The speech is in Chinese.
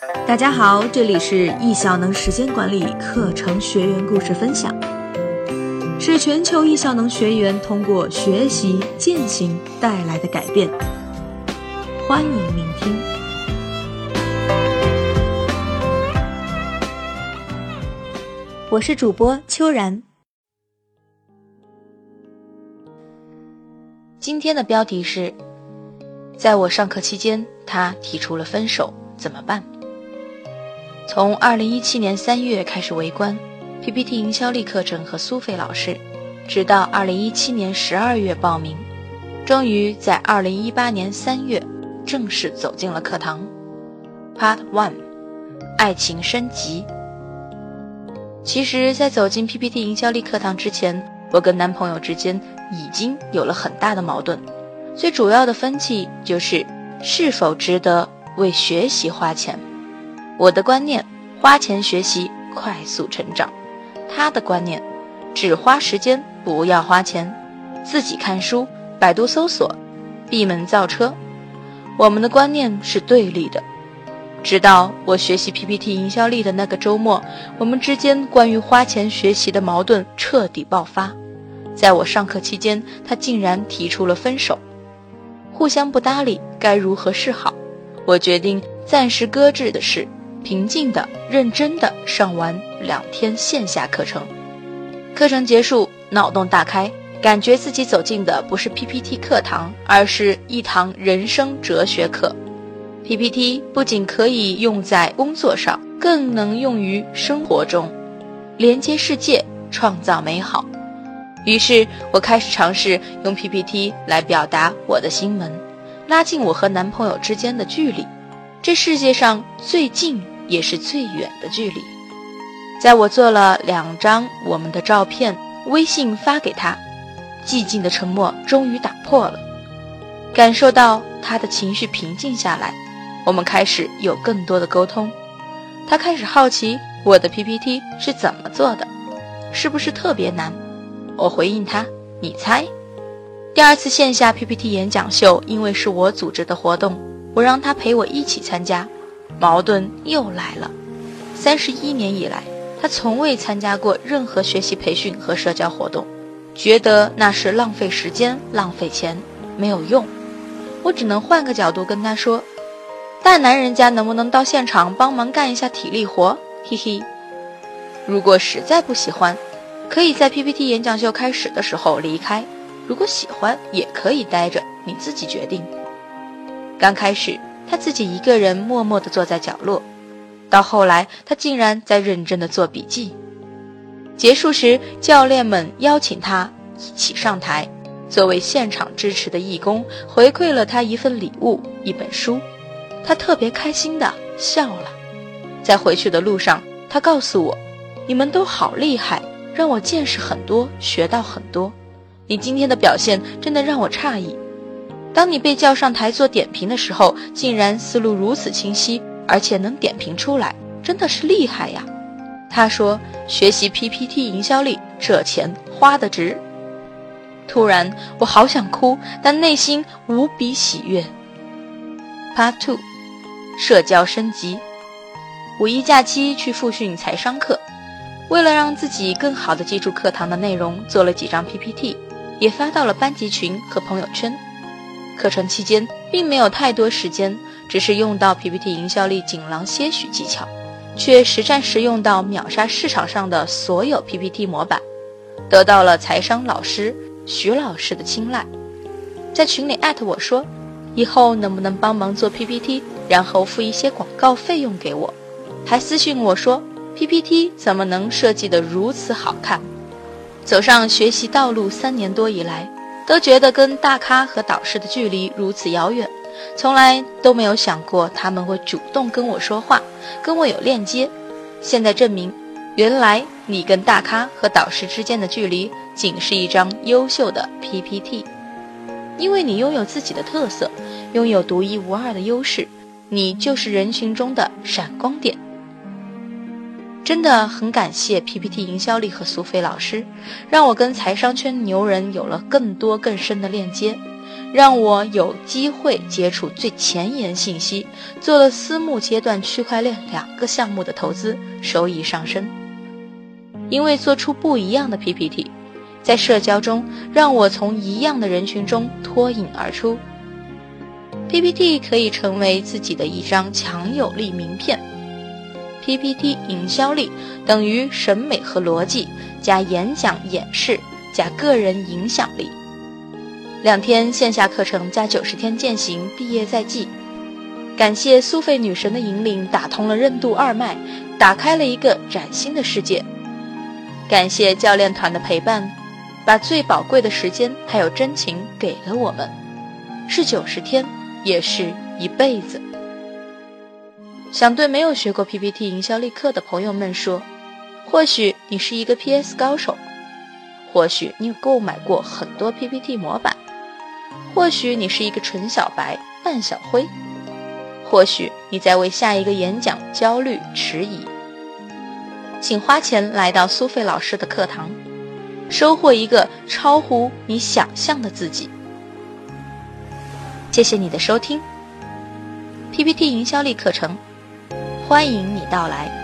大家好，这里是易效能时间管理课程学员故事分享，是全球易效能学员通过学习践行带来的改变。欢迎聆听。我是主播秋然。今天的标题是：在我上课期间，他提出了分手，怎么办？从二零一七年三月开始围观 PPT 营销力课程和苏菲老师，直到二零一七年十二月报名，终于在二零一八年三月正式走进了课堂。Part One，爱情升级。其实，在走进 PPT 营销力课堂之前，我跟男朋友之间已经有了很大的矛盾，最主要的分歧就是是否值得为学习花钱。我的观念，花钱学习，快速成长；他的观念，只花时间，不要花钱，自己看书，百度搜索，闭门造车。我们的观念是对立的。直到我学习 PPT 营销力的那个周末，我们之间关于花钱学习的矛盾彻底爆发。在我上课期间，他竟然提出了分手。互相不搭理，该如何是好？我决定暂时搁置的事。平静的、认真的上完两天线下课程，课程结束，脑洞大开，感觉自己走进的不是 PPT 课堂，而是一堂人生哲学课。PPT 不仅可以用在工作上，更能用于生活中，连接世界，创造美好。于是我开始尝试用 PPT 来表达我的心门，拉近我和男朋友之间的距离。这世界上最近也是最远的距离，在我做了两张我们的照片，微信发给他，寂静的沉默终于打破了，感受到他的情绪平静下来，我们开始有更多的沟通，他开始好奇我的 PPT 是怎么做的，是不是特别难？我回应他，你猜。第二次线下 PPT 演讲秀，因为是我组织的活动。我让他陪我一起参加，矛盾又来了。三十一年以来，他从未参加过任何学习培训和社交活动，觉得那是浪费时间、浪费钱，没有用。我只能换个角度跟他说：“大男人家能不能到现场帮忙干一下体力活？”嘿嘿。如果实在不喜欢，可以在 PPT 演讲秀开始的时候离开；如果喜欢，也可以待着，你自己决定。刚开始，他自己一个人默默地坐在角落，到后来，他竟然在认真地做笔记。结束时，教练们邀请他一起上台，作为现场支持的义工，回馈了他一份礼物——一本书。他特别开心地笑了。在回去的路上，他告诉我：“你们都好厉害，让我见识很多，学到很多。你今天的表现真的让我诧异。”当你被叫上台做点评的时候，竟然思路如此清晰，而且能点评出来，真的是厉害呀！他说：“学习 PPT 营销力，这钱花得值。”突然，我好想哭，但内心无比喜悦。Part Two，社交升级。五一假期去复训财商课，为了让自己更好的记住课堂的内容，做了几张 PPT，也发到了班级群和朋友圈。课程期间并没有太多时间，只是用到 PPT 营销力锦囊些许技巧，却实战实用到秒杀市场上的所有 PPT 模板，得到了财商老师徐老师的青睐，在群里艾特我说，以后能不能帮忙做 PPT，然后付一些广告费用给我，还私信我说 PPT 怎么能设计得如此好看？走上学习道路三年多以来。都觉得跟大咖和导师的距离如此遥远，从来都没有想过他们会主动跟我说话，跟我有链接。现在证明，原来你跟大咖和导师之间的距离，仅是一张优秀的 PPT。因为你拥有自己的特色，拥有独一无二的优势，你就是人群中的闪光点。真的很感谢 PPT 营销力和苏菲老师，让我跟财商圈牛人有了更多更深的链接，让我有机会接触最前沿信息，做了私募阶段区块链两个项目的投资，收益上升。因为做出不一样的 PPT，在社交中让我从一样的人群中脱颖而出。PPT 可以成为自己的一张强有力名片。PPT 营销力等于审美和逻辑加演讲演示加个人影响力。两天线下课程加九十天践行，毕业在即。感谢苏菲女神的引领，打通了任督二脉，打开了一个崭新的世界。感谢教练团的陪伴，把最宝贵的时间还有真情给了我们，是九十天，也是一辈子。想对没有学过 PPT 营销力课的朋友们说，或许你是一个 PS 高手，或许你购买过很多 PPT 模板。或许你是一个纯小白、半小灰，或许你在为下一个演讲焦虑迟疑，请花钱来到苏菲老师的课堂，收获一个超乎你想象的自己。谢谢你的收听，PPT 营销力课程，欢迎你到来。